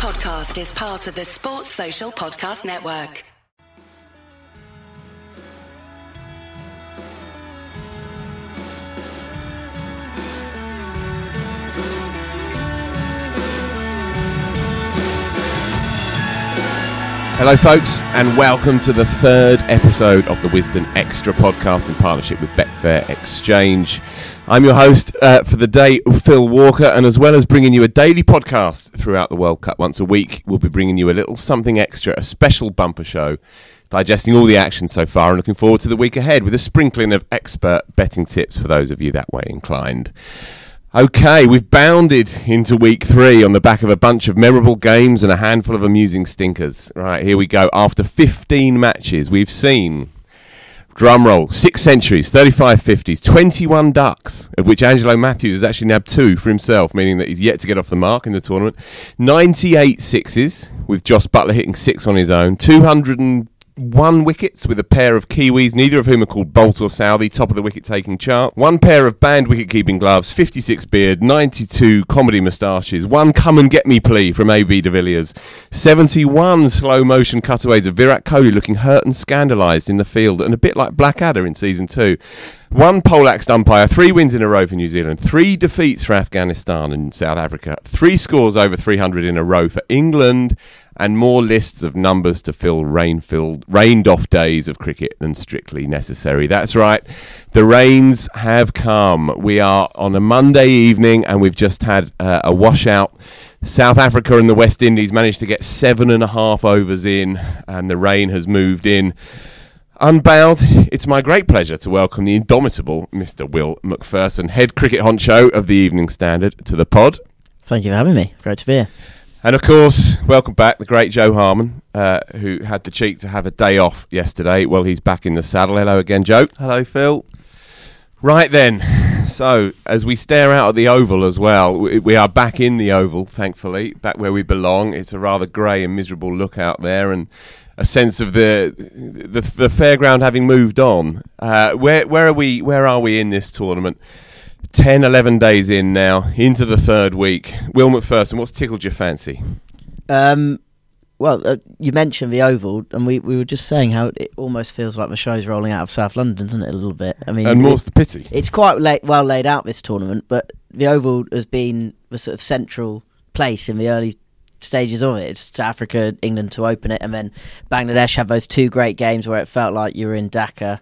podcast is part of the Sports Social Podcast Network. Hello, folks, and welcome to the third episode of the Wisden Extra podcast in partnership with Betfair Exchange. I'm your host uh, for the day, Phil Walker, and as well as bringing you a daily podcast throughout the World Cup once a week, we'll be bringing you a little something extra, a special bumper show, digesting all the action so far and looking forward to the week ahead with a sprinkling of expert betting tips for those of you that way inclined. Okay, we've bounded into week three on the back of a bunch of memorable games and a handful of amusing stinkers. Right, here we go. After 15 matches, we've seen, drum roll, six centuries, 35 50s, 21 ducks, of which Angelo Mathews has actually nabbed two for himself, meaning that he's yet to get off the mark in the tournament. 98 sixes, with Jos Buttler hitting six on his own. 201 wickets with a pair of Kiwis, neither of whom are called Boult or Southee, top of the wicket taking chart. One pair of banned wicket keeping gloves, 56 beard, 92 comedy moustaches, one come and get me plea from AB de Villiers, 71 slow motion cutaways of Virat Kohli looking hurt and scandalised in the field and a bit like Blackadder in season two. One poleaxed umpire, three wins in a row for New Zealand, three defeats for Afghanistan and South Africa, three scores over 300 in a row for England, and more lists of numbers to fill rain-filled, rained-off days of cricket than strictly necessary. That's right, the rains have come. We are on a Monday evening, and we've just had uh, a washout. South Africa and the West Indies managed to get seven and a half overs in, and the rain has moved in. Unbowed, it's my great pleasure to welcome the indomitable Mr. Will Macpherson, head cricket honcho of the Evening Standard, to the pod. Thank you for having me. Great to be here. And of course, welcome back the great Jo Harman, uh, who had the cheek to have a day off yesterday. Well, he's back in the saddle. Hello again, Jo. Hello, Phil. Right then, so as we stare out at the Oval as well, we, we are back in the Oval, thankfully, back where we belong. It's a rather grey and miserable look out there, and a sense of the the, the fairground having moved on. Uh, where where are we? Where are we in this tournament? 10, 11 days in now, into the third week. Will Macpherson, what's tickled your fancy? Um, well, uh, you mentioned the Oval, and we, we were just saying how it almost feels like the show's rolling out of South London, doesn't it? A little bit. I mean, And more's the pity. it's quite late, well laid out this tournament, but the Oval has been the sort of central place in the early stages of it. It's South Africa, England to open it, and then Bangladesh have those two great games where it felt like you were in Dhaka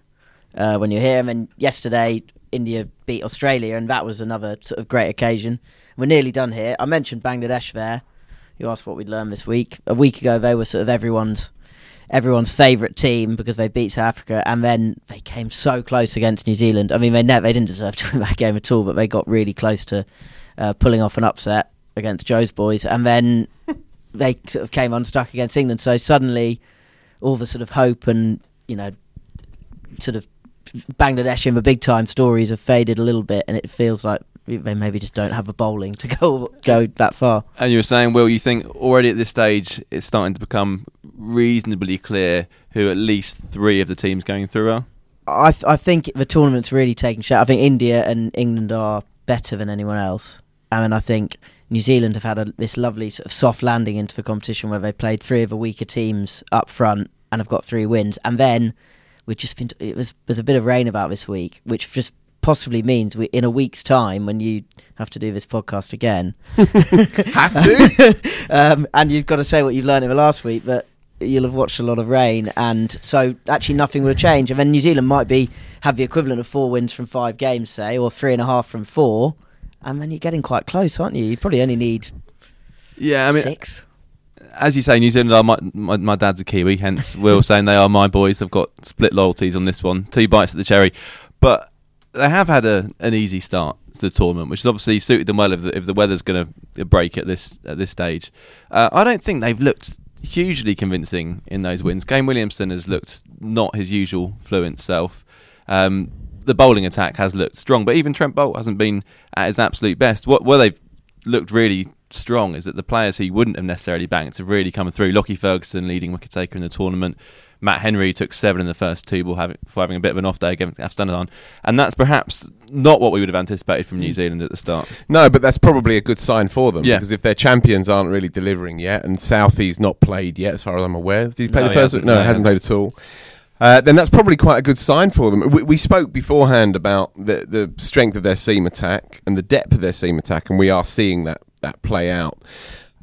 uh, when you're here. And then yesterday, India beat Australia, and that was another sort of great occasion. We're nearly done here. I mentioned Bangladesh there. You asked what we'd learned this week. A week ago, they were sort of everyone's everyone's favourite team because they beat South Africa, and then they came so close against New Zealand. I mean, they never they didn't deserve to win that game at all, but they got really close to uh, pulling off an upset against Jo's boys, and then they sort of came unstuck against England. So suddenly, all the sort of hope and you know, sort of Bangladesh in the big time stories have faded a little bit, and it feels like they maybe just don't have the bowling to go go that far. And you were saying, Will, you think already at this stage it's starting to become reasonably clear who at least three of the teams going through are? I th- I think the tournament's really taken shape. I think India and England are better than anyone else, and I think New Zealand have had a, this lovely sort of soft landing into the competition where they played three of the weaker teams up front and have got three wins. And then we've just been it was there's a bit of rain about this week, which just possibly means we in a week's time when you have to do this podcast again, Have to? um, and you've got to say what you've learned in the last week, but you'll have watched a lot of rain, and so actually nothing will change. And then New Zealand might be have the equivalent of four wins from five games, say, or three and a half from four, and then you're getting quite close, aren't you? You probably only need Yeah, I mean, six. As you say, New Zealand are my, my my dad's a Kiwi, hence Will saying they are my boys. I've got split loyalties on this one, two bites at the cherry, but they have had a an easy start to the tournament, which has obviously suited them well if the, if the weather's going to break at this at this stage. Uh, I don't think they've looked hugely convincing in those wins. Kane Williamson has looked not his usual fluent self. Um, the bowling attack has looked strong, but even Trent Boult hasn't been at his absolute best. What where they've looked really strong is that the players who you wouldn't have necessarily banked have really come through. Lockie Ferguson, leading wicket taker in the tournament. Matt Henry took seven in the first two before having, having a bit of an off day against Afghanistan. And that's perhaps not what we would have anticipated from New Zealand at the start. No, but that's probably a good sign for them. Yeah. Because if their champions aren't really delivering yet, and Southee's not played yet, as far as I'm aware, did he play No, the first? No, No, hasn't played at all. Uh, then that's probably quite a good sign for them. We, we spoke beforehand about the the strength of their seam attack and the depth of their seam attack, and we are seeing that that play out.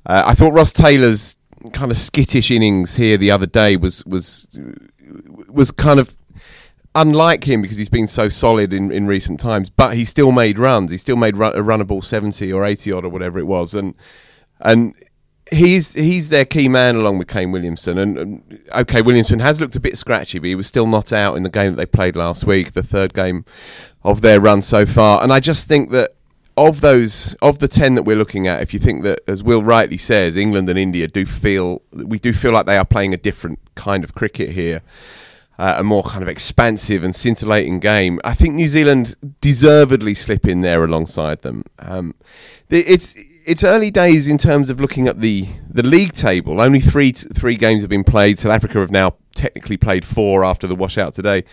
Uh, I thought Ross Taylor's kind of skittish innings here the other day was was was kind of unlike him because he's been so solid in, in recent times, but he still made runs. He still made run, a runnable seventy or eighty odd or whatever it was, and and he's he's their key man along with Kane Williamson. And, and okay, Williamson has looked a bit scratchy, but he was still not out in the game that they played last week, the third game of their run so far. And I just think that. Of those, of the ten that we're looking at, if you think that, as Will rightly says, England and India do feel, we do feel like they are playing a different kind of cricket here uh, a more kind of expansive and scintillating game. I think New Zealand deservedly slip in there alongside them. Um, it's it's early days in terms of looking at the, the league table. Only three three games have been played. South Africa have now technically played four after the washout today.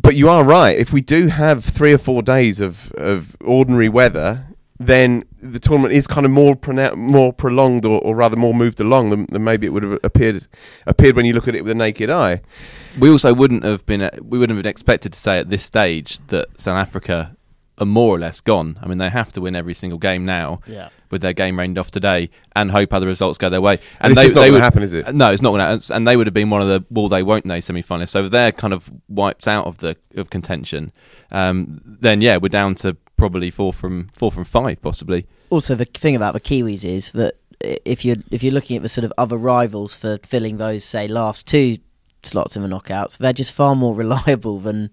But you are right. If we do have three or four days of, of ordinary weather, then the tournament is kind of more pronou- more prolonged, or, or rather more moved along than, than maybe it would have appeared appeared when you look at it with a naked eye. We also wouldn't have been we wouldn't have expected to say at this stage that South Africa are more or less gone. I mean, they have to win every single game now Yeah. with their game rained off today, and hope other results go their way. And it's just not gonna happen, is it? No, it's not going to. And they would have been one of the will they won't they semi-finalists. So they're kind of wiped out of the of contention. Um, then yeah, we're down to probably four from four from five, possibly. Also, the thing about the Kiwis is that if you're if you're looking at the sort of other rivals for filling those say last two slots in the knockouts, they're just far more reliable than.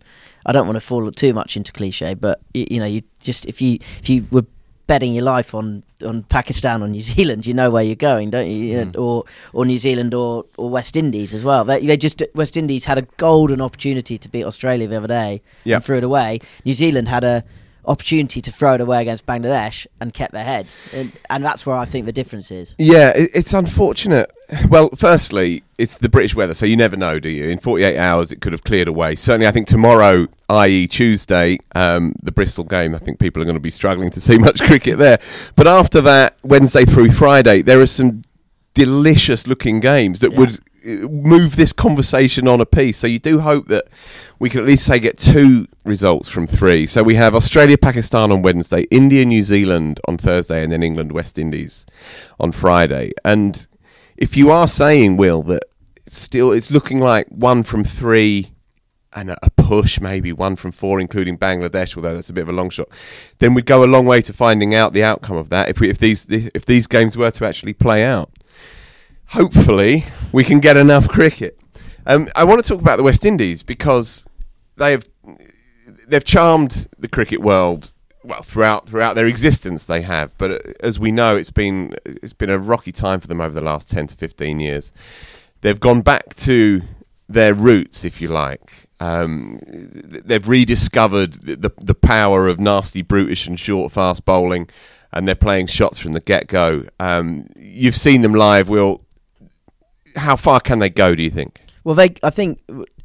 I don't want to fall too much into cliche, but you, you know, you just if you if you were betting your life on on Pakistan or New Zealand, you know where you're going, don't you? Mm. Or or New Zealand or, or West Indies as well. They, they just West Indies had a golden opportunity to beat Australia the other day Yep. and threw it away. New Zealand had a opportunity to throw it away against Bangladesh and kept their heads, and, and that's where I think the difference is. Yeah, it, it's unfortunate. Well, firstly, it's the British weather, so you never know, do you? In 48 hours, it could have cleared away. Certainly, I think tomorrow, i.e., Tuesday, um, the Bristol game, I think people are going to be struggling to see much cricket there. But after that, Wednesday through Friday, there are some delicious looking games that Yeah. would move this conversation on a piece. So you do hope that we can at least say get two results from three. So we have Australia, Pakistan on Wednesday, India, New Zealand on Thursday, and then England, West Indies on Friday. And if you are saying, Will, that still it's looking like one from three and a a push, maybe one from four, including Bangladesh, although that's a bit of a long shot, then we'd go a long way to finding out the outcome of that if we if these if these games were to actually play out. Hopefully, we can get enough cricket. Um, I want to talk about the West Indies because they have they've charmed the cricket world well throughout throughout their existence. They have, but uh, as we know, it's been it's been a rocky time for them over the last ten to fifteen years. They've gone back to their roots, if you like. Um, they've rediscovered the, the power of nasty, brutish, and short, fast bowling, and they're playing shots from the get go. Um, you've seen them live. Will how far can they go? Do you think? Well, they I think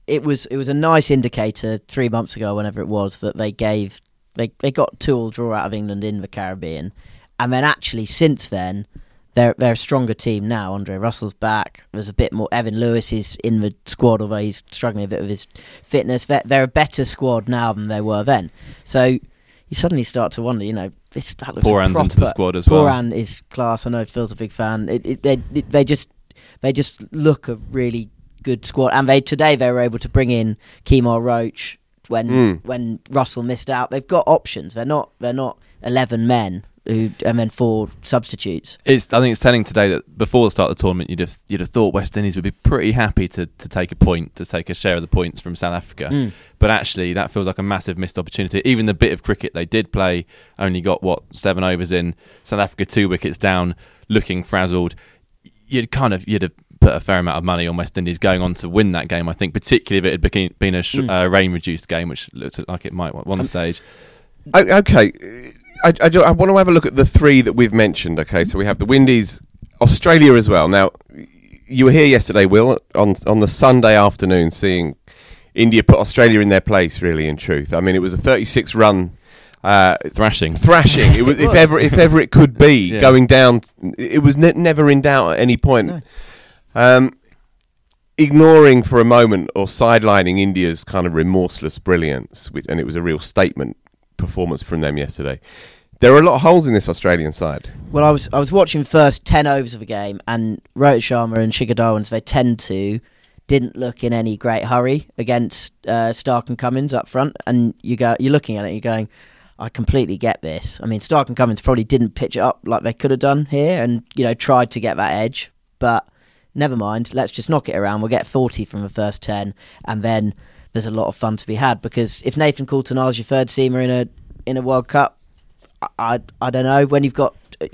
it was it was a nice indicator three months ago, whenever it was, that they gave they they got two all draw out of England in the Caribbean, and then actually since then. They're, they're a stronger team now. Andre Russell's back. There's a bit more. Evan Lewis is in the squad, although he's struggling a bit with his fitness. They're, they're a better squad now than they were then. So you suddenly start to wonder, you know, this that looks Pooran's proper. into the squad as well. Pooran is class. I know Phil's a big fan. It, it, they, it, they just they just look a really good squad. And they today they were able to bring in Kemar Roach when Mm. when Russell missed out. They've got options. They're not they're not eleven men who and then four substitutes. It's. I think it's telling today that before the start of the tournament, you'd have you'd have thought West Indies would be pretty happy to, to take a point, to take a share of the points from South Africa. Mm. But actually, that feels like a massive missed opportunity. Even the bit of cricket they did play only got what seven overs in. South Africa two wickets down, looking frazzled. You'd kind of you'd have put a fair amount of money on West Indies going on to win that game. I think, particularly if it had been a sh- Mm. uh, rain reduced game, which looked like it might at one stage. O- Okay, I, I, I want to have a look at the three that we've mentioned. Okay, so we have the Windies, Australia as well. Now, you were here yesterday, Will, on on the Sunday afternoon, seeing India put Australia in their place. Really, in truth, I mean, it was a 36 run. Uh, Thrashing. thrashing. It was, if ever, if ever it could be Yeah. going down. It was ne- never in doubt at any point. Um, ignoring for a moment or sidelining India's kind of remorseless brilliance, which, and it was a real statement performance from them yesterday. There are a lot of holes in this Australian side. Well, I was I was watching first ten overs of a game, and Rohit Sharma and Shikhar Dhawan, as they tend to, didn't look in any great hurry against uh, Stark and Cummins up front. And you go, you're looking at it, you're going, I completely get this. I mean, Stark and Cummins probably didn't pitch it up like they could have done here, and you know tried to get that edge, but never mind. Let's just knock it around. We'll get 40 from the first 10, and then there's a lot of fun to be had because if Nathan Coulter-Nile's your third seamer in a in a World Cup, I, I, I don't know when you've got uh,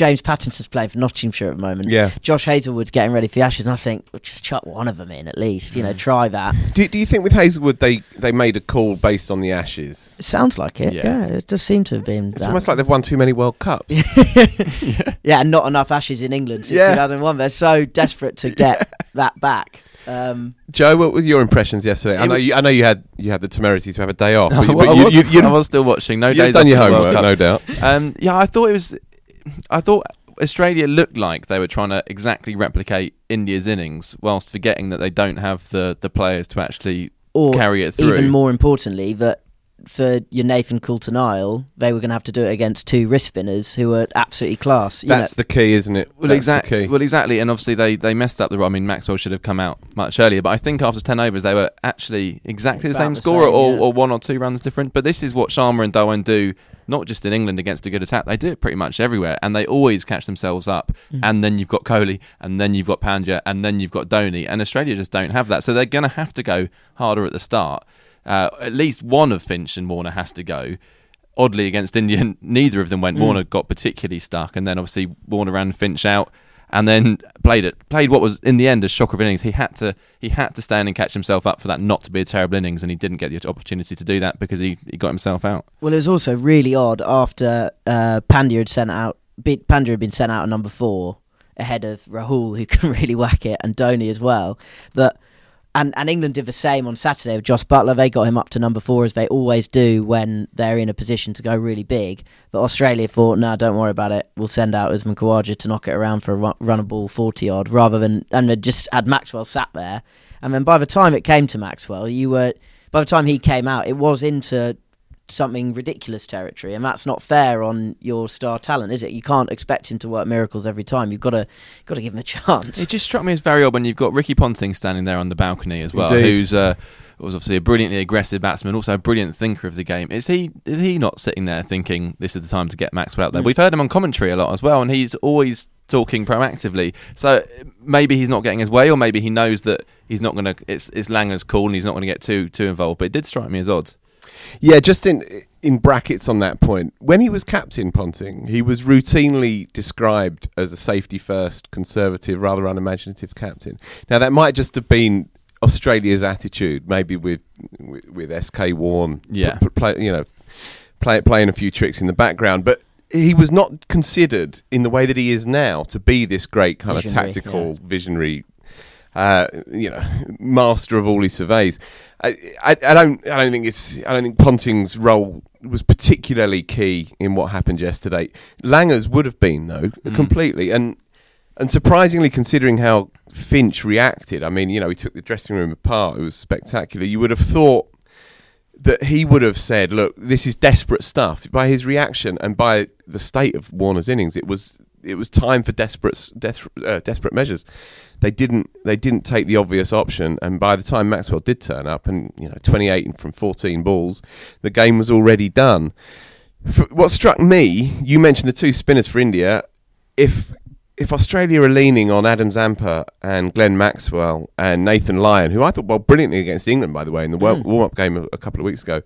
James Pattinson's playing for Nottinghamshire at the moment. Yeah. Josh Hazlewood's getting ready for the Ashes, and I think well, just chuck one of them in at least. You know, try that. Do, do you think with Hazlewood they, they made a call based on the Ashes? It sounds like it. Yeah. Yeah, it does seem to have been. It's that. almost like they've won too many World Cups. yeah, and not enough Ashes in England since Yeah. 2001. They're so desperate to get that back. Um, Jo, what were your impressions yesterday? I know you, I know you had you had the temerity to have a day off. I, but, but I you, was, you, you'd, I was still watching. No you'd days done off your from the World homework, Cup. no doubt. Um, yeah, I thought it was. I thought Australia looked like they were trying to exactly replicate India's innings, whilst forgetting that they don't have the, the players to actually or carry it through. even more importantly, that for your Nathan Coulter-Nile, they were going to have to do it against two wrist spinners who were absolutely class. You That's know, the key, isn't it? Well, exactly. Well, exactly, and obviously they, they messed up the. I mean, Maxwell should have come out much earlier, but I think after ten overs they were actually exactly the About same the score, same, or, yeah. or one or two runs different. But this is what Sharma and Dhawan do, not just in England against a good attack. They do it pretty much everywhere, and they always catch themselves up. Mm. And then you've got Kohli, and then you've got Pandya, and then you've got Dhoni, and Australia just don't have that. So they're going to have to go harder at the start. Uh, at least one of Finch and Warner has to go. Oddly, against India, neither of them went. Mm. Warner got particularly stuck, and then obviously Warner ran Finch out, and then played it. Played what was in the end a shocker of innings. He had to he had to stand and catch himself up for that not to be a terrible innings, and he didn't get the opportunity to do that because he, he got himself out. well, it was also really odd after uh, Pandya had sent out. Pandya had been sent out at number four ahead of Rahul, who can really whack it, and Dhoni as well. That and and England did the same on Saturday with Jos Buttler. They got him up to number four as they always do when they're in a position to go really big. But Australia thought, no, don't worry about it. We'll send out Usman Khawaja to knock it around for a run- runnable forty odd, rather than and they just had Maxwell sat there. And then by the time it came to Maxwell, you were by the time he came out, it was into something ridiculous territory, and that's not fair on your star talent, is it? You can't expect him to work miracles every time. You've got to got to give him a chance. It just struck me as very odd when you've got Ricky Ponting standing there on the balcony as well, Indeed. who's uh, was obviously a brilliantly aggressive batsman, also a brilliant thinker of the game. Is he is he not sitting there thinking this is the time to get Maxwell out there? Mm. We've heard him on commentary a lot as well, and he's always talking proactively. So maybe he's not getting his way, or maybe he knows that he's not going to. It's it's Langer's call, and he's not going to get too too involved. But it did strike me as odd. Yeah, just in in brackets on that point. When he was captain, Ponting, he was routinely described as a safety first, conservative, rather unimaginative captain. Now that might just have been Australia's attitude, maybe with with, with SK Warne, Yeah. p- p- play, you know, play, playing a few tricks in the background, but. He was not considered in the way that he is now to be this great kind Visionary, of tactical, yeah. visionary uh, you know, master of all his surveys. I, I, I don't, I don't think it's, I don't think Ponting's role was particularly key in what happened yesterday. Langer's would have been though, Mm. completely, and and surprisingly, considering how Finch reacted. I mean, you know, he took the dressing room apart. It was spectacular. You would have thought that he would have said, "Look, this is desperate stuff." By his reaction and by the state of Warner's innings, it was it was time for desperate des- uh, desperate measures. They didn't they didn't take the obvious option, and by the time Maxwell did turn up, and you know, twenty eight from fourteen balls, the game was already done. F what struck me, you mentioned the two spinners for India. If if Australia are leaning on Adam Zampa and Glenn Maxwell and Nathan Lyon, who I thought bowled brilliantly against England, by the way, in the Mm. warm up game a, a couple of weeks ago,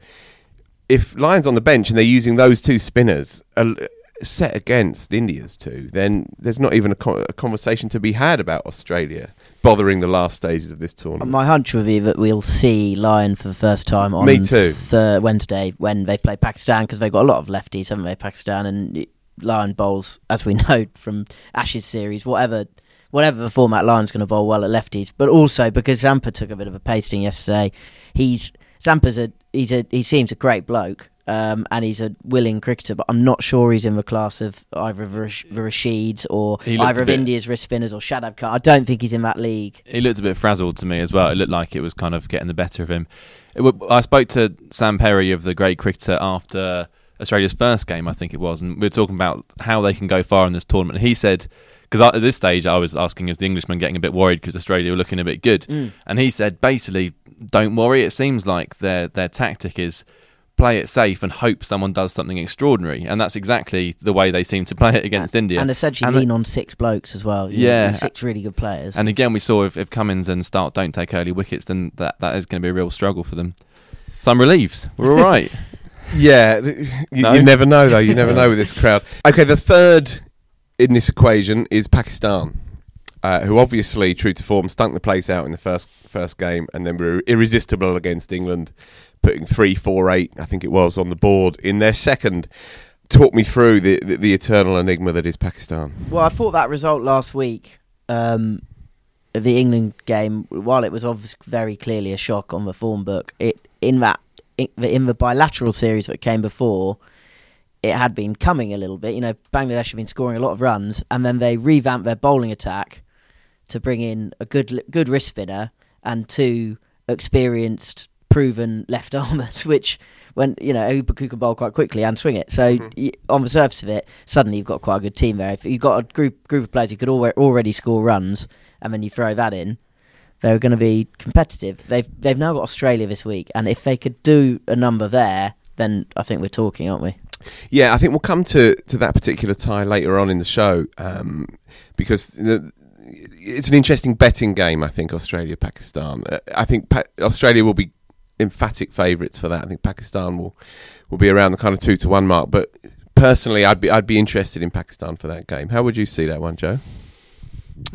if Lyon's on the bench and they're using those two spinners uh, set against India's two, then there's not even a, co- a conversation to be had about Australia bothering the last stages of this tournament. My hunch would be that we'll see Lyon for the first time on Me too. Wednesday when they play Pakistan because they've got a lot of lefties, haven't they? Pakistan and Lyon bowls, as we know from Ashes series, whatever whatever the format, Lyon's going to bowl well at lefties. But also because Zampa took a bit of a pasting yesterday, he's Zampa's a he's a he seems a great bloke. Um, and he's a willing cricketer, but I'm not sure he's in the class of either of the Rash- the or either of bit- India's wrist spinners or Shadab Khan. I don't think he's in that league. He looked a bit frazzled to me as well. It looked like it was kind of getting the better of him. It I spoke to Sam Perry of the Grade Cricketer after Australia's first game, I think it was, and we were talking about how they can go far in this tournament. And he said, because at this stage I was asking, is the Englishman getting a bit worried because Australia were looking a bit good? And he said, basically, don't worry. It seems like their their tactic is play it safe and hope someone does something extraordinary, and that's exactly the way they seem to play it against India. And essentially And lean on six blokes as well. you know, Yeah. six really good players. And again, we saw if, if Cummins and Stark don't take early wickets, then that, that is going to be a real struggle for them. So I'm relieved. We're all right. Yeah, you, No? you never know though. You never know with this crowd. Okay, the third in this equation is Pakistan, uh, who obviously, true to form, stunk the place out in the first first game, and then were irresistible against England, putting three, four, eight, I think it was, on the board in their second. Talk me through the, the, the eternal enigma that is Pakistan. Well, I thought that result last week um, the England game, while it was obviously very clearly a shock on the form book, it in that in the, bilateral series that came before, it had been coming a little bit. You know, Bangladesh had been scoring a lot of runs, and then they revamped their bowling attack to bring in a good good wrist spinner and two experienced, proven left armers, which when you know who can bowl quite quickly and swing it. So y on the surface of it, suddenly you've got quite a good team there. If you've got a group group of players who could alre- already score runs, and then you throw that in, they're going to be competitive. They've they've now got Australia this week, and if they could do a number there, then I think we're talking, aren't we? Yeah, I think we'll come to, to that particular tie later on in the show um, because the, it's an interesting betting game. I think Australia Pakistan. Uh, I think pa- Australia will be emphatic favourites for that. I think Pakistan will will be around the kind of two to one mark. But personally, I'd be I'd be interested in Pakistan for that game. How would you see that one, Jo?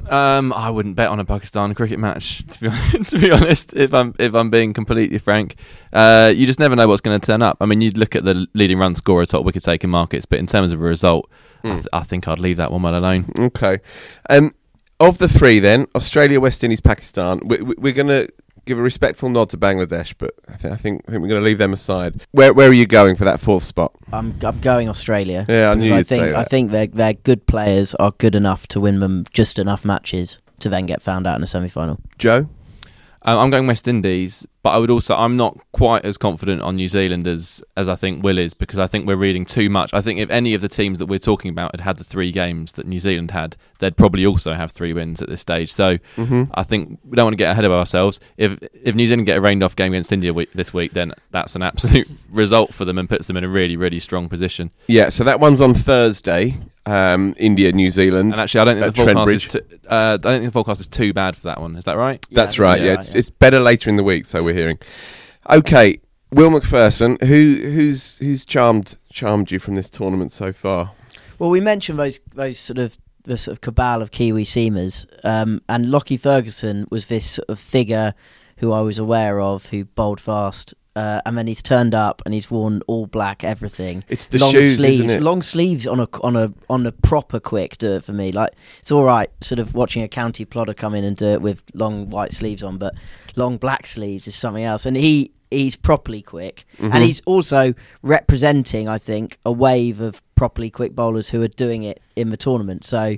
Um, I wouldn't bet on a Pakistan cricket match to be honest. to be honest, if I'm if I'm being completely frank, uh, you just never know what's going to turn up. I mean, you'd look at the leading run scorer, top wicket taking markets, but in terms of a result, I, th- I think I'd leave that one well alone. Okay. Um, of the three, then Australia, West Indies, Pakistan. We, we, we're going to give a respectful nod to Bangladesh, but I, th- I think I think we're going to leave them aside. Where where are you going for that fourth spot? I'm I'm going Australia. Yeah, I knew because you'd think say I think their their good players are good enough to win them just enough matches to then get found out in a semi final. Jo. Um, I'm going West Indies, but I would also I'm not quite as confident on New Zealand as as I think Will is because I think we're reading too much. I think if any of the teams that we're talking about had had the three games that New Zealand had, they'd probably also have three wins at this stage. So I think we don't want to get ahead of ourselves. If if New Zealand get a rained off game against India week, this week, then that's an absolute result for them and puts them in a really really strong position. Yeah, so that one's on Thursday. Um, India, New Zealand. And actually, I don't think the forecast is too, uh, I don't think the forecast is too bad for that one. Is that right? That's Yeah, right. yeah, Yeah, right, it's, yeah. it's better later in the week. So we're hearing. Okay, Will Macpherson, who who's who's charmed charmed you from this tournament so far? Well, we mentioned those those sort of the sort of cabal of Kiwi seamers, um, and Lockie Ferguson was this sort of figure who I was aware of who bowled fast. Uh, and then he's turned up and he's worn all black everything. It's the long shoes, sleeves, long sleeves on a on a on a proper quick do it for me. Like it's all right, sort of watching a county plodder come in and do it with long white sleeves on, but long black sleeves is something else. And he he's properly quick, Mm-hmm. and he's also representing, I think, a wave of properly quick bowlers who are doing it in the tournament. So.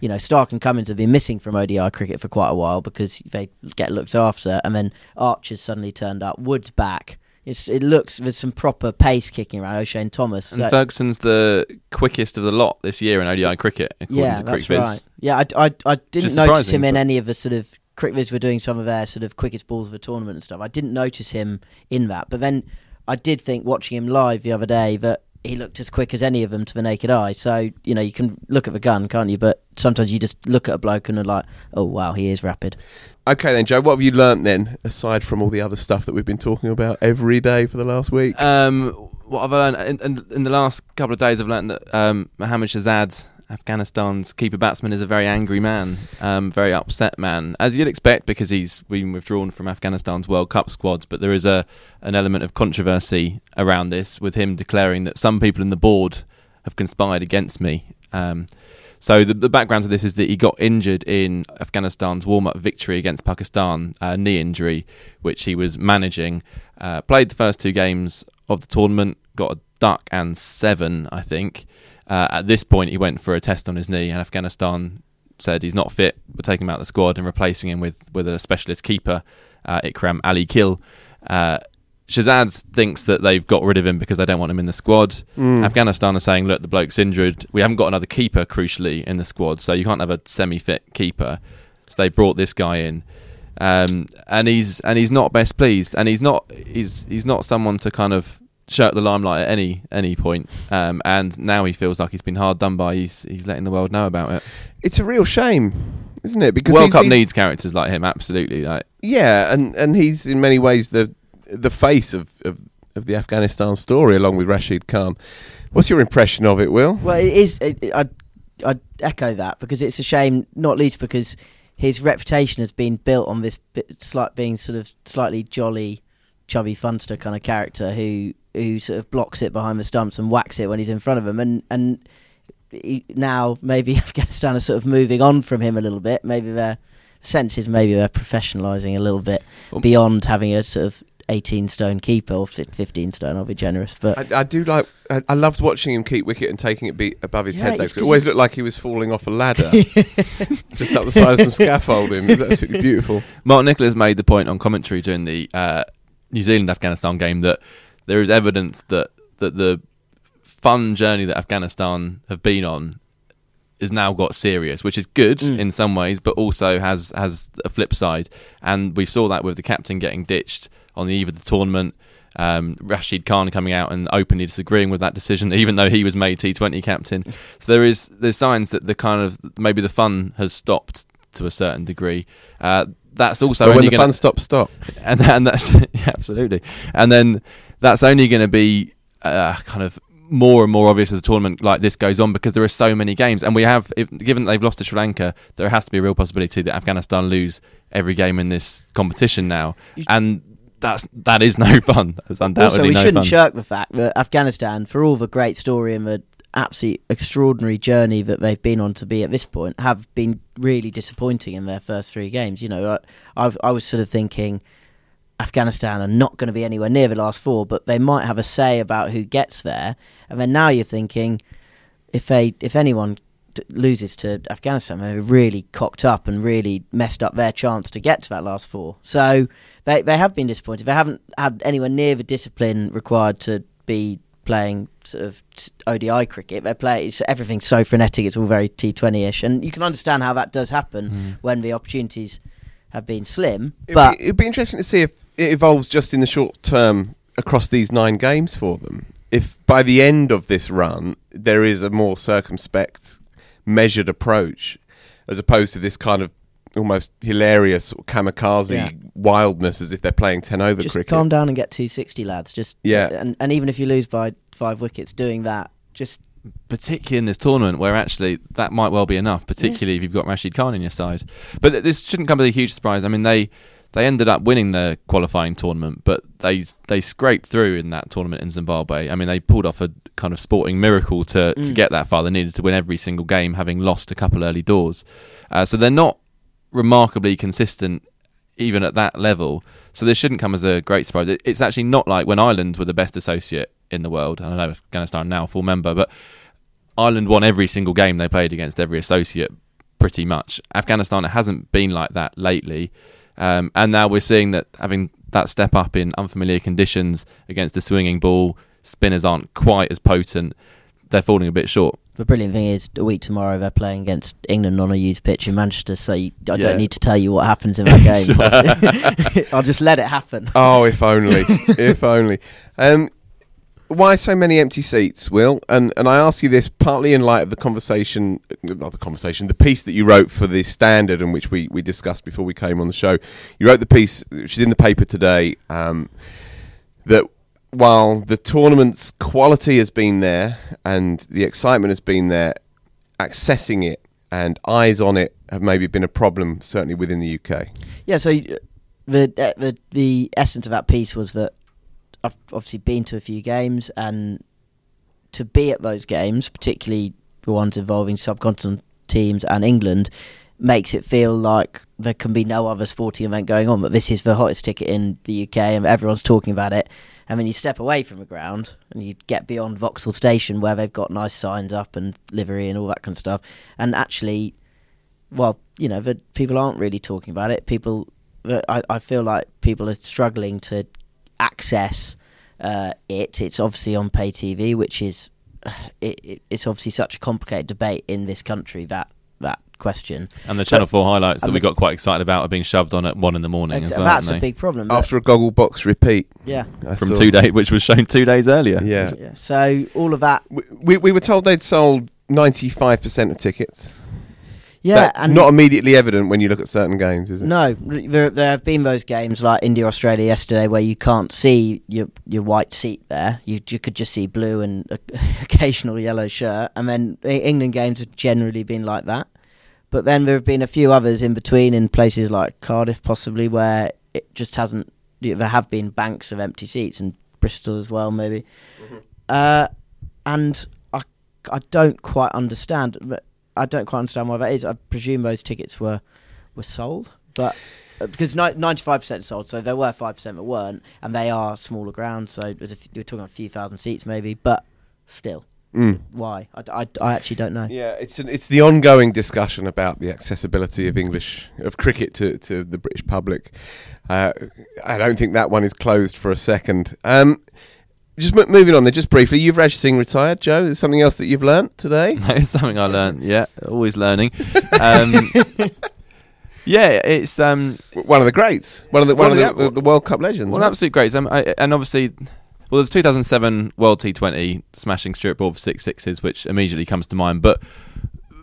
You know, Stark and Cummins have been missing from ODI cricket for quite a while because they get looked after, and then Archer's suddenly turned up. Wood's back. It's, it looks there's some proper pace kicking around. Oshane Thomas. And So- Ferguson's the quickest of the lot this year in ODI cricket, according yeah, to that's right. Yeah, I, I, I didn't notice him in any of the sort of CricViz were doing some of their sort of quickest balls of the tournament and stuff. I didn't notice him in that, but then I did think watching him live the other day that he looked as quick as any of them to the naked eye. So you know you can look at the gun, can't you? But sometimes you just look at a bloke and are like, oh wow, he is rapid. Okay, then, Jo. What have you learnt then, aside from all the other stuff that we've been talking about every day for the last week? Um, what I've learned in, in, in the last couple of days, I've learned that um, Mohammad Shahzad Afghanistan's keeper batsman is a very angry man, um, very upset man, as you'd expect because he's been withdrawn from Afghanistan's World Cup squads. But there is a an element of controversy around this, with him declaring that some people in the board have conspired against me. Um, so the, the background to this is that he got injured in Afghanistan's warm-up victory against Pakistan, a knee injury, which he was managing. Uh, played the first two games of the tournament, got a duck and seven, I think. Uh, at this point, he went for a test on his knee, and Afghanistan said he's not fit. We're taking him out of the squad and replacing him with with a specialist keeper, uh, Ikram Ali Khil. Uh, Shahzad thinks that they've got rid of him because they don't want him in the squad. Mm. Afghanistan are saying, look, the bloke's injured. We haven't got another keeper, crucially, in the squad, so you can't have a semi-fit keeper. So they brought this guy in, um, and he's and he's not best pleased, and he's not he's he's not someone to kind of shirk the limelight at any any point. Um, and now he feels like he's been hard done by. He's he's letting the world know about it. It's a real shame, isn't it? Because World he's- Cup he's- needs characters like him, absolutely. Like Yeah, and and he's in many ways the the face of, of, of the Afghanistan story, along with Rashid Khan. What's your impression of it, Will? Well, it is. It, it- I'd, I'd echo that because it's a shame, not least because his reputation has been built on this bit, slight being sort of slightly jolly, chubby funster kind of character who who sort of blocks it behind the stumps and whacks it when he's in front of him, and and he, now maybe Afghanistan are sort of moving on from him a little bit. Maybe their sense is maybe they're professionalising a little bit Well- beyond having a sort of. 18 stone keeper or 15 stone I'll be generous but I, I do like. I, I loved watching him keep wicket and taking it be above his Yeah, head. Though, it's 'cause it 'cause always looked like he was falling off a ladder, just up the side of some scaffolding. It was absolutely beautiful. Mark Nicholas made the point on commentary during the uh, New Zealand Afghanistan game that there is evidence that that the fun journey that Afghanistan have been on has now got serious, which is good Mm. in some ways, but also has has a flip side. And we saw that with the captain getting ditched on the eve of the tournament. Um, Rashid Khan coming out and openly disagreeing with that decision, even though he was made T20 captain. So there is there's signs that the kind of maybe the fun has stopped to a certain degree. Uh, that's also when the gonna, fun stops, stop. and and that's yeah, absolutely, and then that's only going to be uh, kind of more and more obvious as the tournament like this goes on because there are so many games, and we have, if, given that they've lost to Sri Lanka, there has to be a real possibility that Afghanistan lose every game in this competition now, and that's that is no fun. That's Also, we no shouldn't fun. shirk the fact that Afghanistan, for all the great story and the absolutely extraordinary journey that they've been on to be at this point, have been really disappointing in their first three games. You know, I, I've, I was sort of thinking Afghanistan are not going to be anywhere near the last four, but they might have a say about who gets there. And then now you're thinking, if they, if anyone t- loses to Afghanistan, they're really cocked up and really messed up their chance to get to that last four. So they they have been disappointed. They haven't had anywhere near the discipline required to be playing sort of ODI cricket. They play it's, everything's so frenetic. It's all very T20ish, and you can understand how that does happen Mm. when the opportunities have been slim. It'd, but be, it'd be interesting to see if it evolves just in the short term across these nine games for them. If by the end of this run there is a more circumspect, measured approach, as opposed to this kind of almost hilarious kamikaze Yeah. wildness, as if they're playing ten over just cricket. calm down and get 260, lads. Just Yeah. and and even if you lose by five wickets, doing that just particularly in this tournament where actually that might well be enough, particularly if you've got Rashid Khan in your side. But th- this shouldn't come as a huge surprise. I mean, they they ended up winning the qualifying tournament, but they they scraped through in that tournament in Zimbabwe. I mean, they pulled off a kind of sporting miracle to, to Mm. get that far. They needed to win every single game, having lost a couple early doors. Uh, so they're not remarkably consistent even at that level. So this shouldn't come as a great surprise. It, it's actually not like when Ireland were the best associate in the world. I don't know Afghanistan now a full member, but Ireland won every single game they played against every associate pretty much. Afghanistan hasn't been like that lately. Um, and now we're seeing that having that step up in unfamiliar conditions against a swinging ball, spinners aren't quite as potent. They're falling a bit short. The brilliant thing is, a week tomorrow they're playing against England on a used pitch in Manchester, so you, I Yeah. don't need to tell you what happens in that game. I'll just let it happen. Oh, if only, if only. Um, why so many empty seats, Will? And and I ask you this partly in light of the conversation, not the conversation, the piece that you wrote for the Standard, and which we we discussed before we came on the show. You wrote the piece, which is in the paper today, um, that while the tournament's quality has been there and the excitement has been there, accessing it and eyes on it have maybe been a problem, certainly within the UK. Yeah, so uh, the uh, the the essence of that piece was that I've obviously been to a few games, and to be at those games, particularly the ones involving subcontinent teams and England, makes it feel like there can be no other sporting event going on. But this is the hottest ticket in the UK, and everyone's talking about it. And then you step away from the ground and you get beyond Vauxhall Station, where they've got nice signs up and livery and all that kind of stuff, and actually well, you know, the people aren't really talking about it. People, I, I feel like people are struggling to access uh, it. It's obviously on pay TV, which is it, it, it's obviously such a complicated debate in this country that that question. And the Channel But- 4 highlights that and we got quite excited about are being shoved on at one in the morning as well. that's a big problem. After a Gogglebox repeat, yeah, I From two days, which was shown two days earlier. Yeah, yeah. So all of that, we, we, we were told they'd sold ninety five percent of tickets. Yeah, That's and not immediately evident when you look at certain games, is it? No, there, there have been those games like India Australia yesterday where you can't see your your white seat there. You you could just see blue and a, occasional yellow shirt. And then England games have generally been like that. But then there have been a few others in between in places like Cardiff, possibly where it just hasn't. There have been banks of empty seats and Bristol as well, maybe. Uh, and I I don't quite understand. But I don't quite understand why that is. I presume those tickets were were sold, but uh, because ninety five percent sold, so there were five percent that weren't, and they are smaller grounds, so there's a f- you're talking about a few thousand seats maybe, but still, Mm. why? I, I, I actually don't know. Yeah, it's an, it's the ongoing discussion about the accessibility of English of cricket to, to the British public. Uh, I don't think that one is closed for a second. Um, just m- moving on there, just briefly. Yuvraj Singh retired, Jo. Is something else that you've learnt today? It's something I learned. Yeah, always learning. Um, yeah, it's um, One of the greats, one of the one, One of the, the- the, World Cup legends. right? absolute great. Um, I, and obviously, well, there's 2007 World T20 smashing Stuart Broad for six sixes, which immediately comes to mind. But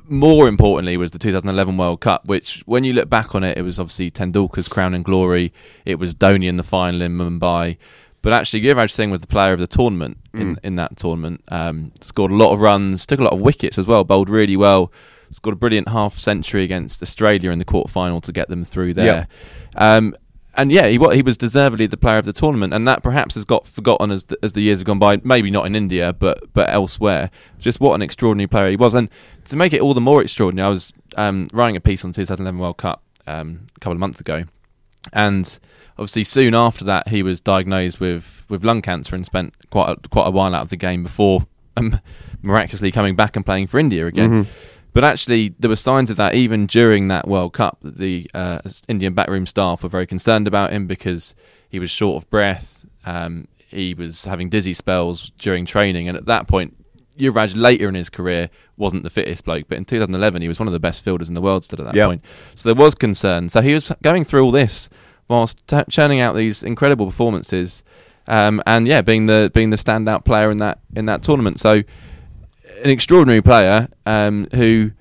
more importantly, was the 2011 World Cup, which, when you look back on it, it was obviously Tendulkar's crown and glory. It was Dhoni in the final in Mumbai. But actually, Yuvraj Singh was the player of the tournament in, in that tournament. Um, scored a lot of runs, took a lot of wickets as well, bowled really well. Scored a brilliant half century against Australia in the quarter final to get them through there. Um, and yeah, he he was deservedly the player of the tournament, and that perhaps has got forgotten as the, as the years have gone by. Maybe not in India, but but elsewhere. Just what an extraordinary player he was, and to make it all the more extraordinary, I was um, writing a piece on the 2011 World Cup um, a couple of months ago, and obviously soon after that he was diagnosed with, with lung cancer and spent quite a, quite a while out of the game before um, miraculously coming back and playing for India again. But actually, there were signs of that even during that World Cup. That the uh, Indian backroom staff were very concerned about him because he was short of breath. Um, he was having dizzy spells during training, and at that point, Yuvraj later in his career wasn't the fittest bloke, but in 2011 he was one of the best fielders in the world still at that Yep. point. So there was concern. So he was going through all this whilst t- churning out these incredible performances, um, and yeah, being the being the standout player in that in that tournament. So an extraordinary player um, who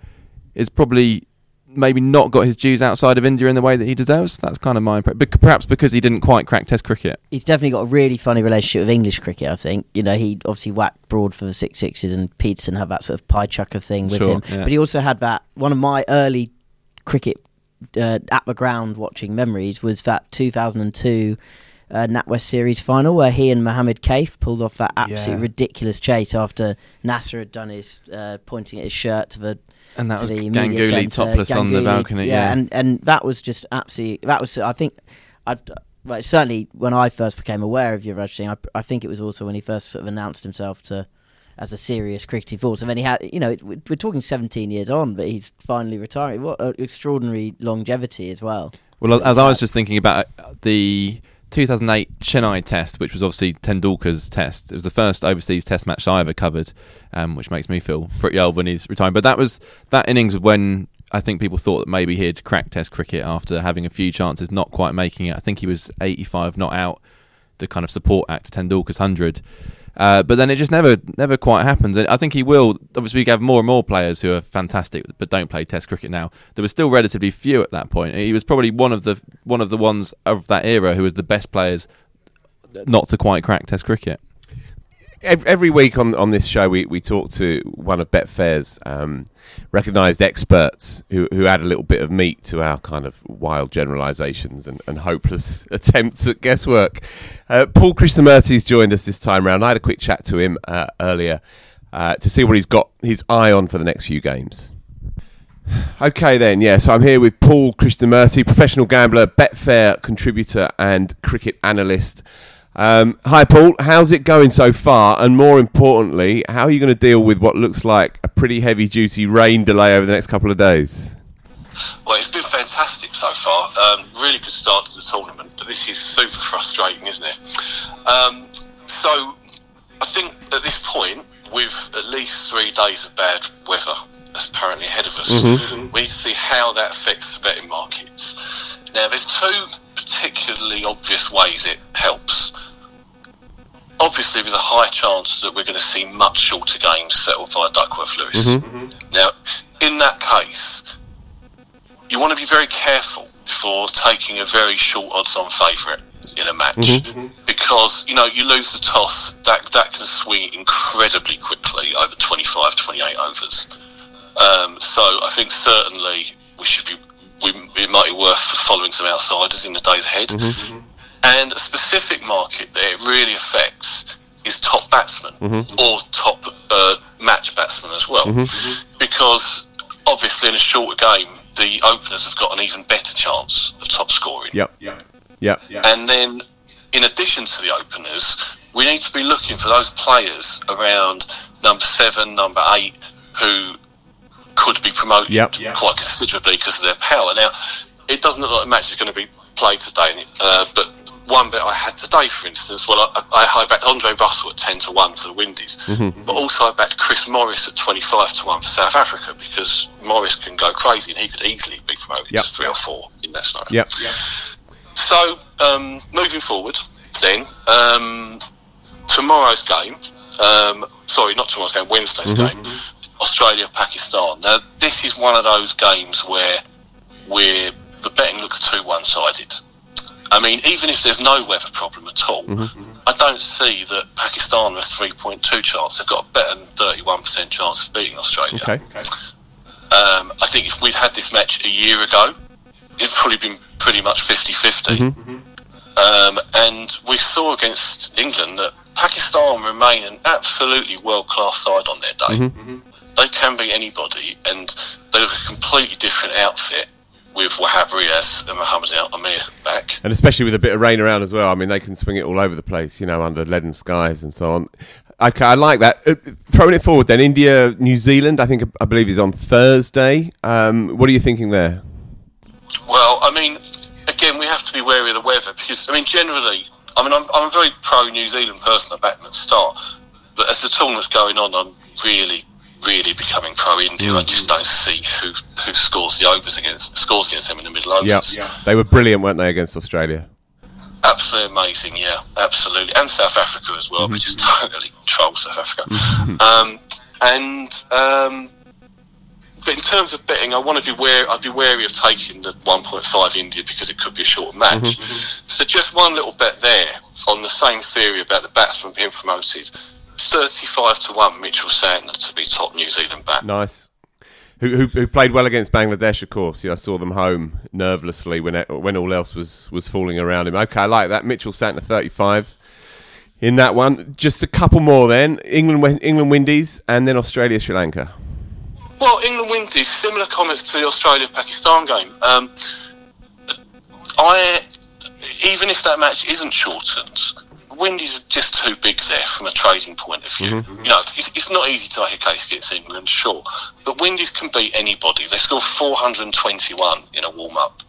is probably maybe not got his dues outside of India in the way that he deserves. That's kind of my impression. Perhaps because he didn't quite crack Test cricket. He's definitely got a really funny relationship with English cricket. I think you know he obviously whacked Broad for the six sixes, and Pietersen had that sort of pie chucker thing with Sure, him. yeah. But he also had that one of my early cricket uh, at the ground watching memories was that 2002 uh, NatWest Series final where he and Mohammed Kaif pulled off that absolutely Yeah. ridiculous chase after Nasser had done his uh, pointing at his shirt to the And that to was Ganguly centre, topless on the balcony. Yeah, Yeah, and and that was just absolutely. That was. I think. I. Well, certainly when I first became aware of Yuvraj Singh, I, I think it was also when he first sort of announced himself to as a serious cricketing force. And then he had, you know, we're talking 17 years on, but he's finally retiring. What extraordinary longevity as well. Well, as I was just thinking about uh, the 2008 Chennai Test, which was obviously Tendulkar's test. It was the first overseas Test match I ever covered, um, which makes me feel pretty old when he's retiring. But that was that innings when I think people thought that maybe he'd crack Test cricket after having a few chances, not quite making it. I think he was 85 not out, the kind of support act to Tendulkar's 100. Uh, but then it just never, never quite happens. And I think he will. Obviously, we have more and more players who are fantastic, but don't play Test cricket now. There were still relatively few at that point. He was probably one of the one of the ones of that era who was the best players not to quite crack Test cricket. Ev- every week on on this show, we, we talk to one of Betfair's um, recognised experts who who add a little bit of meat to our kind of wild generalisations and, and hopeless attempts at guesswork. Uh, Paul Krishnamurty's joined us this time round. I had a quick chat to him uh, earlier uh, to see what he's got his eye on for the next few games. Okay, then, yeah. So I'm here with Paul Krishnamurty, professional gambler, Betfair contributor, and cricket analyst. Um, hi, Paul. How's it going so far? And more importantly, how are you going to deal with what looks like a pretty heavy duty rain delay over the next couple of days? Well, it's been fantastic so far. Um, really good start to the tournament, but this is super frustrating, isn't it? Um, so, I think at this point, with at least three days of bad weather apparently ahead of us, Mhm. we need to see how that affects the betting markets. Now, there's two particularly obvious ways it helps. Obviously, there's a high chance that we're going to see much shorter games settled via Duckworth Lewis. Mm-hmm. Mm-hmm. Now, in that case, you want to be very careful before taking a very short odds on favourite in a match. Mm-hmm. Because you know you lose the toss that that can swing incredibly quickly over 25 28 overs. Um, so I think certainly we should be we, it might be worth following some outsiders in the days ahead. Mm-hmm. And a specific market that it really affects is top batsmen mm-hmm. or top uh, match batsmen as well. Mm-hmm. Because obviously in a shorter game the openers have got an even better chance of top scoring. Yep. Yep. and then, in addition to the openers, we need to be looking for those players around number seven, number eight, who could be promoted Yep. Yep. quite considerably because of their power. Now, it doesn't look like the match is going to be played today, uh, but one bet I had today, for instance, well, I, I, I backed Andre Russell at 10 to 1 for the Windies, but also I backed Chris Morris at 25 to 1 for South Africa because Morris can go crazy and he could easily be promoted Yep. to 3 or 4 in that scenario. Yep. So, um, moving forward, then um, tomorrow's game. Um, sorry, not tomorrow's game. Wednesday's game. Australia Pakistan. Now, this is one of those games where where the betting looks too one-sided. I mean, even if there's no weather problem at all, I don't see that Pakistan with 3.2 chance They've got a better than 31% chance of beating Australia. Okay. Um, I think if we'd had this match a year ago, it'd probably been pretty much 50 50. Um, and we saw against England that Pakistan remain an absolutely world class side on their day. They can beat anybody, and they look a completely different outfit with Wahab Riaz and Mohammed Al Amir back. And especially with a bit of rain around as well. I mean, they can swing it all over the place, you know, under leaden skies and so on. Okay, I like that. Uh, throwing it forward then, India, New Zealand, I think, I believe is on Thursday. Um, what are you thinking there? Well, I mean, again, we have to be wary of the weather because, I mean, generally, I mean, I'm, I'm a very pro New Zealand person. At the start, but as the tournament's going on, I'm really, really becoming pro India. I just don't see who who scores the overs against scores against them in the middle overs. Yep. They were brilliant, weren't they, against Australia? Absolutely amazing, yeah, absolutely, and South Africa as well. We just totally control South Africa. um, and um, but in terms of betting, I want to be wary. I'd be wary of taking the 1.5 India because it could be a short match. So just one little bet there on the same theory about the batsman being promoted. 35 to 1 Mitchell Santner to be top New Zealand bat. Nice. Who, who, who played well against Bangladesh, of course. Yeah, I saw them home nervously when when all else was, was falling around him. Okay, I like that. Mitchell Santner, 35s in that one. Just a couple more then. England, England Windies, and then Australia, Sri Lanka. Well, England Windies, similar comments to the Australia Pakistan game. Um, I, even if that match isn't shortened, Windies are just too big there from a trading point of view. Mm-hmm. You know, it's, it's not easy to make a case against England, sure, but Windies can beat anybody. They scored 421 in a warm up,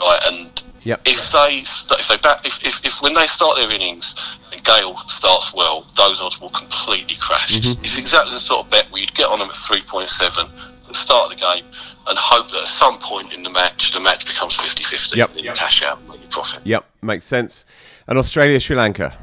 right? And Yep. if they if they bat if, if, if when they start their innings and Gayle starts well, those odds will completely crash. Mm-hmm. It's exactly the sort of bet where you'd get on them at three point seven at the start the game and hope that at some point in the match the match becomes 50-50 Yep. and you cash out and make your profit. Yep, makes sense. And Australia, Sri Lanka.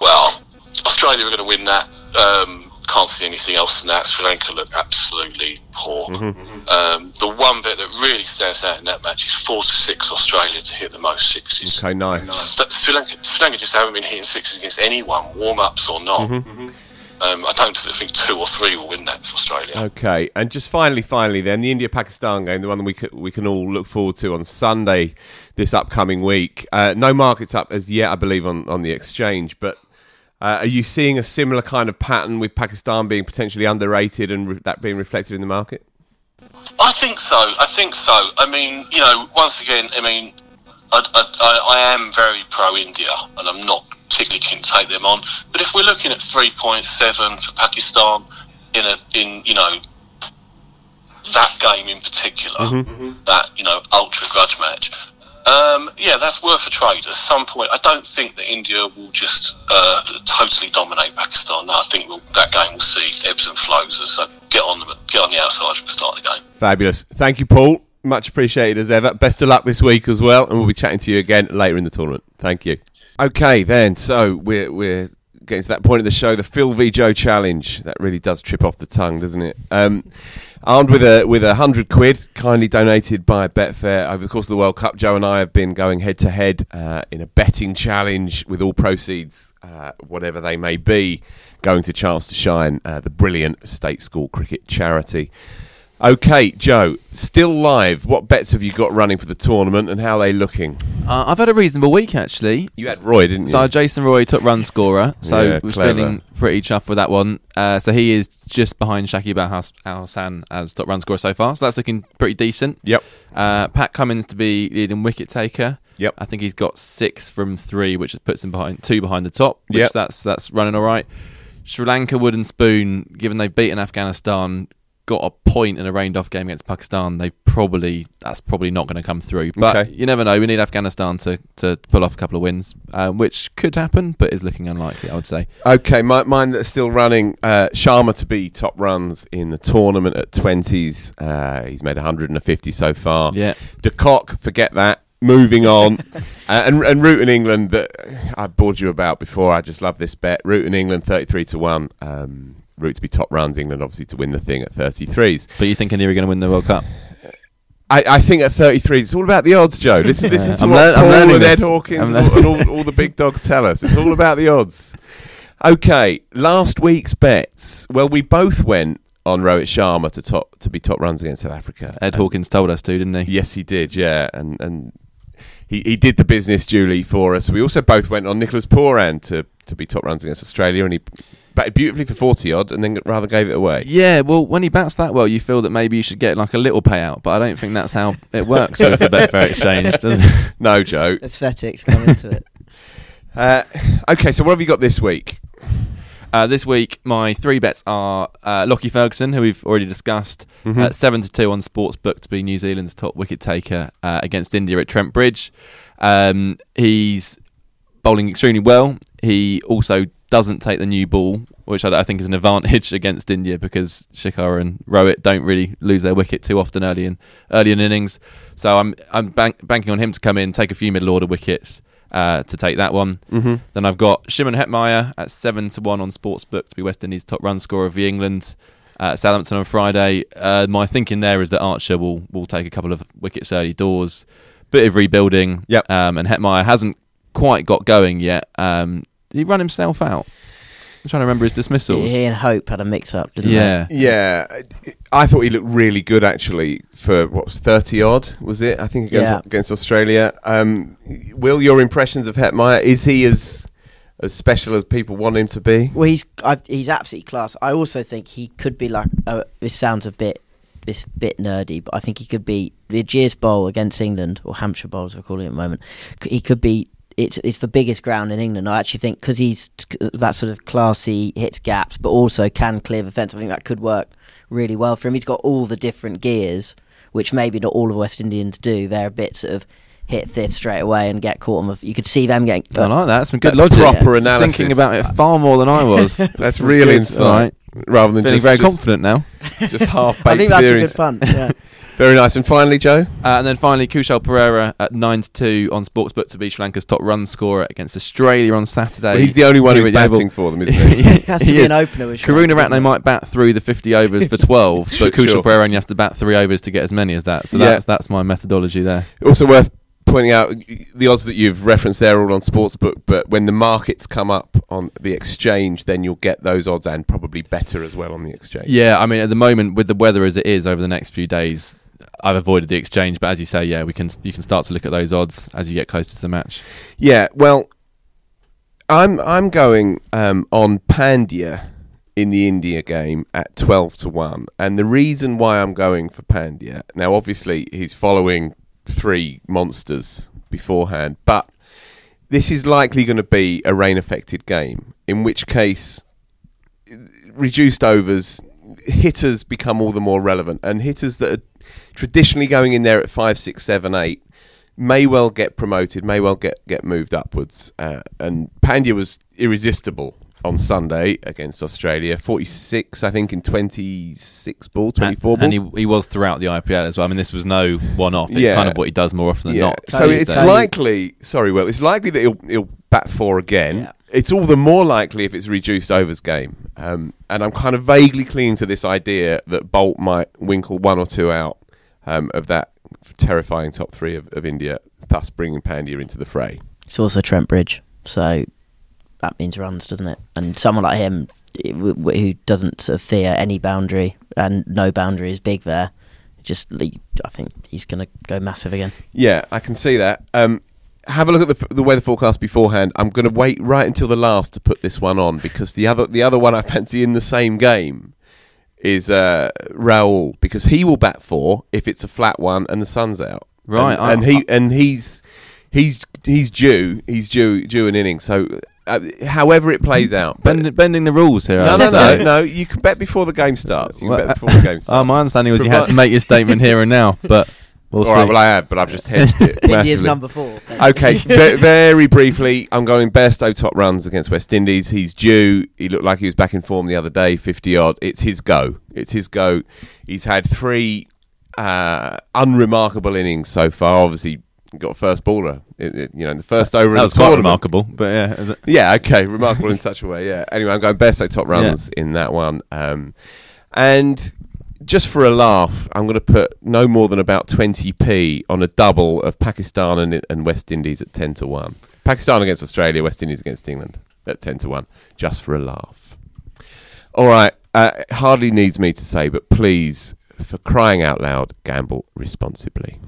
Well, Australia are going to win that um, can't see anything else than that. Sri Lanka look absolutely poor. Mm-hmm. Um, the one bit that really stands out in that match is four to six Australia to hit the most sixes. Okay, nice. But Sri Lanka, Sri Lanka just haven't been hitting sixes against anyone, warm ups or not. Mm-hmm. Um, I don't think two or three will win that for Australia. Okay, and just finally, finally, then the India-Pakistan game, the one that we can, we can all look forward to on Sunday this upcoming week. Uh, no markets up as yet, I believe, on, on the exchange. But uh, are you seeing a similar kind of pattern with Pakistan being potentially underrated and re- that being reflected in the market? I think so. I think so. I mean, you know, once again, I mean, I, I, I, am very pro India, and I'm not particularly keen to take them on. But if we're looking at 3.7 for Pakistan in a in you know that game in particular, that you know ultra grudge match. Um, yeah, that's worth a trade. At some point, I don't think that India will just uh, totally dominate Pakistan. No, I think we'll, that game will see ebbs and flows. So get on the get on the outside the start the game. Fabulous. Thank you, Paul. Much appreciated as ever. Best of luck this week as well, and we'll be chatting to you again later in the tournament. Thank you. Okay, then. So we're we're getting to that point of the show, the Phil v Joe challenge. That really does trip off the tongue, doesn't it? Um, armed with a with a hundred quid, kindly donated by Betfair over the course of the World Cup. Joe and I have been going head to head uh, in a betting challenge with all proceeds, uh, whatever they may be, going to Chance to Shine, uh, the brilliant state school cricket charity. Okay, Joe, still live. What bets have you got running for the tournament, and how are they looking? Uh, I've had a reasonable week actually. You had Roy, didn't you? So Jason Roy took run scorer, so Yeah, was clever. feeling pretty chuffed with that one. Uh, so he is just behind Shakib Al Hasan as top run scorer so far. So that's looking pretty decent. Yep. Uh, Pat Cummins to be leading wicket taker. Yep. I think he's got six from three, which puts him behind two behind the top. Which Yep. that's that's running all right. Sri Lanka wooden spoon, given they've beaten Afghanistan, got a point in a rained off game against Pakistan. They probably that's probably not going to come through. But Okay. you never know. We need Afghanistan to, to pull off a couple of wins, um, which could happen, but is looking unlikely. I would say. Okay, my, mine that's still running. Uh, Sharma to be top runs in the tournament at twenties. Uh, he's made 150 so far. Yeah. De Kock, forget that. Moving on, uh, and and Root in England that I bored you about before. I just love this bet. Root in England 33 to one. Um, Root to be top runs. England obviously to win the thing at 33s. But you think India are going to win the World Cup? I, I think at 33, it's all about the odds, Joe. Listen, listen to I'm what Paul learning and Ed this. Hawkins and, all, and all, all the big dogs tell us. It's all about the odds. Okay, last week's bets. Well, we both went on Rohit Sharma to top to be top runs against South Africa. Ed And- Hawkins told us to, didn't he? Yes, he did. Yeah, and and he, he did the business duly for us. We also both went on Nicholas Pooran to to be top runs against Australia, and he batted beautifully for 40 odd, and then rather gave it away. Yeah, well, when he bats that well, you feel that maybe you should get like a little payout, but I don't think that's how it works with the Betfair exchange. Does it? No, joke. Aesthetics come into it. Uh, okay, so what have you got this week? Uh, this week, my three bets are uh, Lockie Ferguson, who we've already discussed, Mhm. uh, seven to two on Sportsbook to be New Zealand's top wicket taker uh, against India at Trent Bridge. Um, he's bowling extremely well. He also doesn't take the new ball, which I, I think is an advantage against India because Shikhar and Rohit don't really lose their wicket too often early in early in innings. So I'm I'm bank, banking on him to come in, take a few middle order wickets. Uh, to take that one, Mm-hmm. then I've got Shimron Hetmyer at seven to one on Sportsbook to be West Indies' top run scorer v England. Uh, Southampton on Friday. Uh, my thinking there is that Archer will will take a couple of wickets early doors. Bit of rebuilding. Yep. Um, and Hetmyer hasn't quite got going yet. Um, did he run himself out? I'm trying to remember his dismissals. He and Hope had a mix up, didn't they? Yeah. Yeah, I thought he looked really good actually for what was thirty odd was it? I think against, Yeah. against Australia. Um, Will your impressions of Hetmyer is he as as special as people want him to be? Well, he's I've, he's absolutely class. I also think he could be like. Uh, this sounds a bit this bit nerdy, but I think he could be the Ageas Bowl against England or Hampshire Bowl as we're calling it at the moment. He could be. It's it's the biggest ground in England. I actually think because he's that sort of classy, hits gaps, but also can clear the fence. I think that could work really well for him. He's got all the different gears, which maybe not all of West Indians do. They're a bit sort of hit fifth straight away and get caught on. The, you could see them getting. I like that. Some good That's logic. proper analysis. Thinking about it far more than I was. That's real good. insight All right. rather than Feeling just, very just, confident now. just half baked. I think that's theories. a good fun. Yeah. Very nice. And finally, Joe. Uh, and then finally, Kusal Perera at 9 to 2 on Sportsbook to be Sri Lanka's top run scorer against Australia on Saturday. Well, he's the only one who's batting Oval. for them, isn't he? It has to He be is. an opener with Karuna Lanka, Ratne might bat through the 50 overs for 12, Sure, but Kusal sure. Perera only has to bat three overs to get as many as that. So Yeah. that's, that's my methodology there. Also worth pointing out the odds that you've referenced there are all on Sportsbook, but when the markets come up on the exchange, then you'll get those odds and probably better as well on the exchange. Yeah, I mean, at the moment, with the weather as it is over the next few days, I've avoided the exchange. But as you say, yeah, we can you can start to look at those odds as you get closer to the match. Yeah, well, I'm I'm going um, on Pandya in the India game at twelve to one, and the reason why I'm going for Pandya now, obviously, he's following three monsters beforehand, but this is likely going to be a rain-affected game, in which case reduced overs, hitters become all the more relevant, and hitters that are traditionally going in there at five, six, seven, eight may well get promoted, may well get get moved upwards. Uh, and Pandya was irresistible on Sunday against Australia, forty six, I think, in twenty six balls, twenty four and, balls. and he, he was throughout the IPL as well. I mean, this was no one-off. It's Yeah. kind of what he does more often than yeah. not. So it's days. likely. Sorry, Will. It's likely that he'll he'll bat four again. Yeah. It's all the more likely if it's a reduced overs game. Um, and I'm kind of vaguely clinging to this idea that Boult might winkle one or two out um, of that terrifying top three of, of India, thus bringing Pandya into the fray. It's also Trent Bridge, so that means runs, doesn't it? And someone like him, i- w- w- who doesn't sort of fear any boundary and no boundary is big there. Just, I think he's going to go massive again. Yeah, I can see that. Um, have a look at the, the weather forecast beforehand. I'm going to wait right until the last to put this one on because the other the other one I fancy in the same game is uh, Rahul because he will bat four if it's a flat one and the sun's out. Right, and, I- and he and he's he's he's due he's due due an inning. So uh, however it plays out, but- Bend, bending the rules here. no, no, no, no. You can bet before the game starts. You can Well, bet before the game starts. Oh, my understanding was you had to make your statement here and now, but we'll All see. right, well I have, but I've just hedged it. India's massively. number four. Okay, ve- very briefly, I'm going Bairstow top runs against West Indies. He's due. He looked like he was back in form the other day, 50 odd. It's his go. It's his go. He's had three uh, unremarkable innings so far. Obviously, got a first baller. It- it- you know, in the first over that of was quite tournament. remarkable, but yeah. Yeah, okay, remarkable in such a way. Yeah. Anyway, I'm going Bairstow top runs in that one. Um, and just for a laugh, I'm going to put no more than about 20p on a double of Pakistan and, and West Indies at 10 to 1. Pakistan against Australia, West Indies against England at 10 to 1, just for a laugh. All right, uh, hardly needs me to say, but please, for crying out loud, gamble responsibly.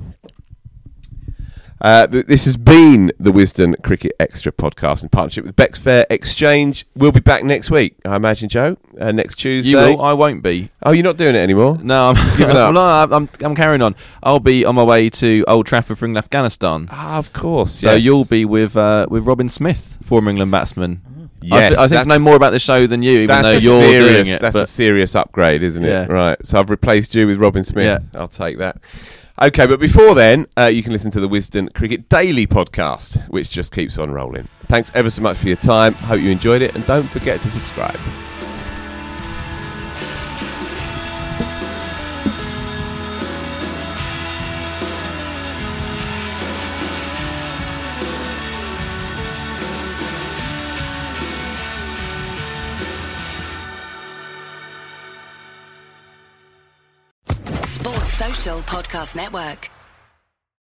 Uh, th- this has been the Wisden Cricket Extra podcast in partnership with Betfair Exchange. We'll be back next week, I imagine, Joe. Uh, next Tuesday. You will. I won't be. Oh, you're not doing it anymore? No, I'm Giving up. no, I'm, I'm, carrying on. I'll be on my way to Old Trafford for England, Afghanistan. Ah, of course. So yes. you'll be with uh, with Robin Smith, former England batsman. Yes, I, th- I think know more about the show than you, even though you're serious, doing it. That's a serious upgrade, isn't it? Yeah. Right. So I've replaced you with Robin Smith. Yeah. I'll take that. Okay, but before then, uh, you can listen to the Wisden Cricket Daily podcast, which just keeps on rolling. Thanks ever so much for your time. Hope you enjoyed it, and don't forget to subscribe. Podcast Network.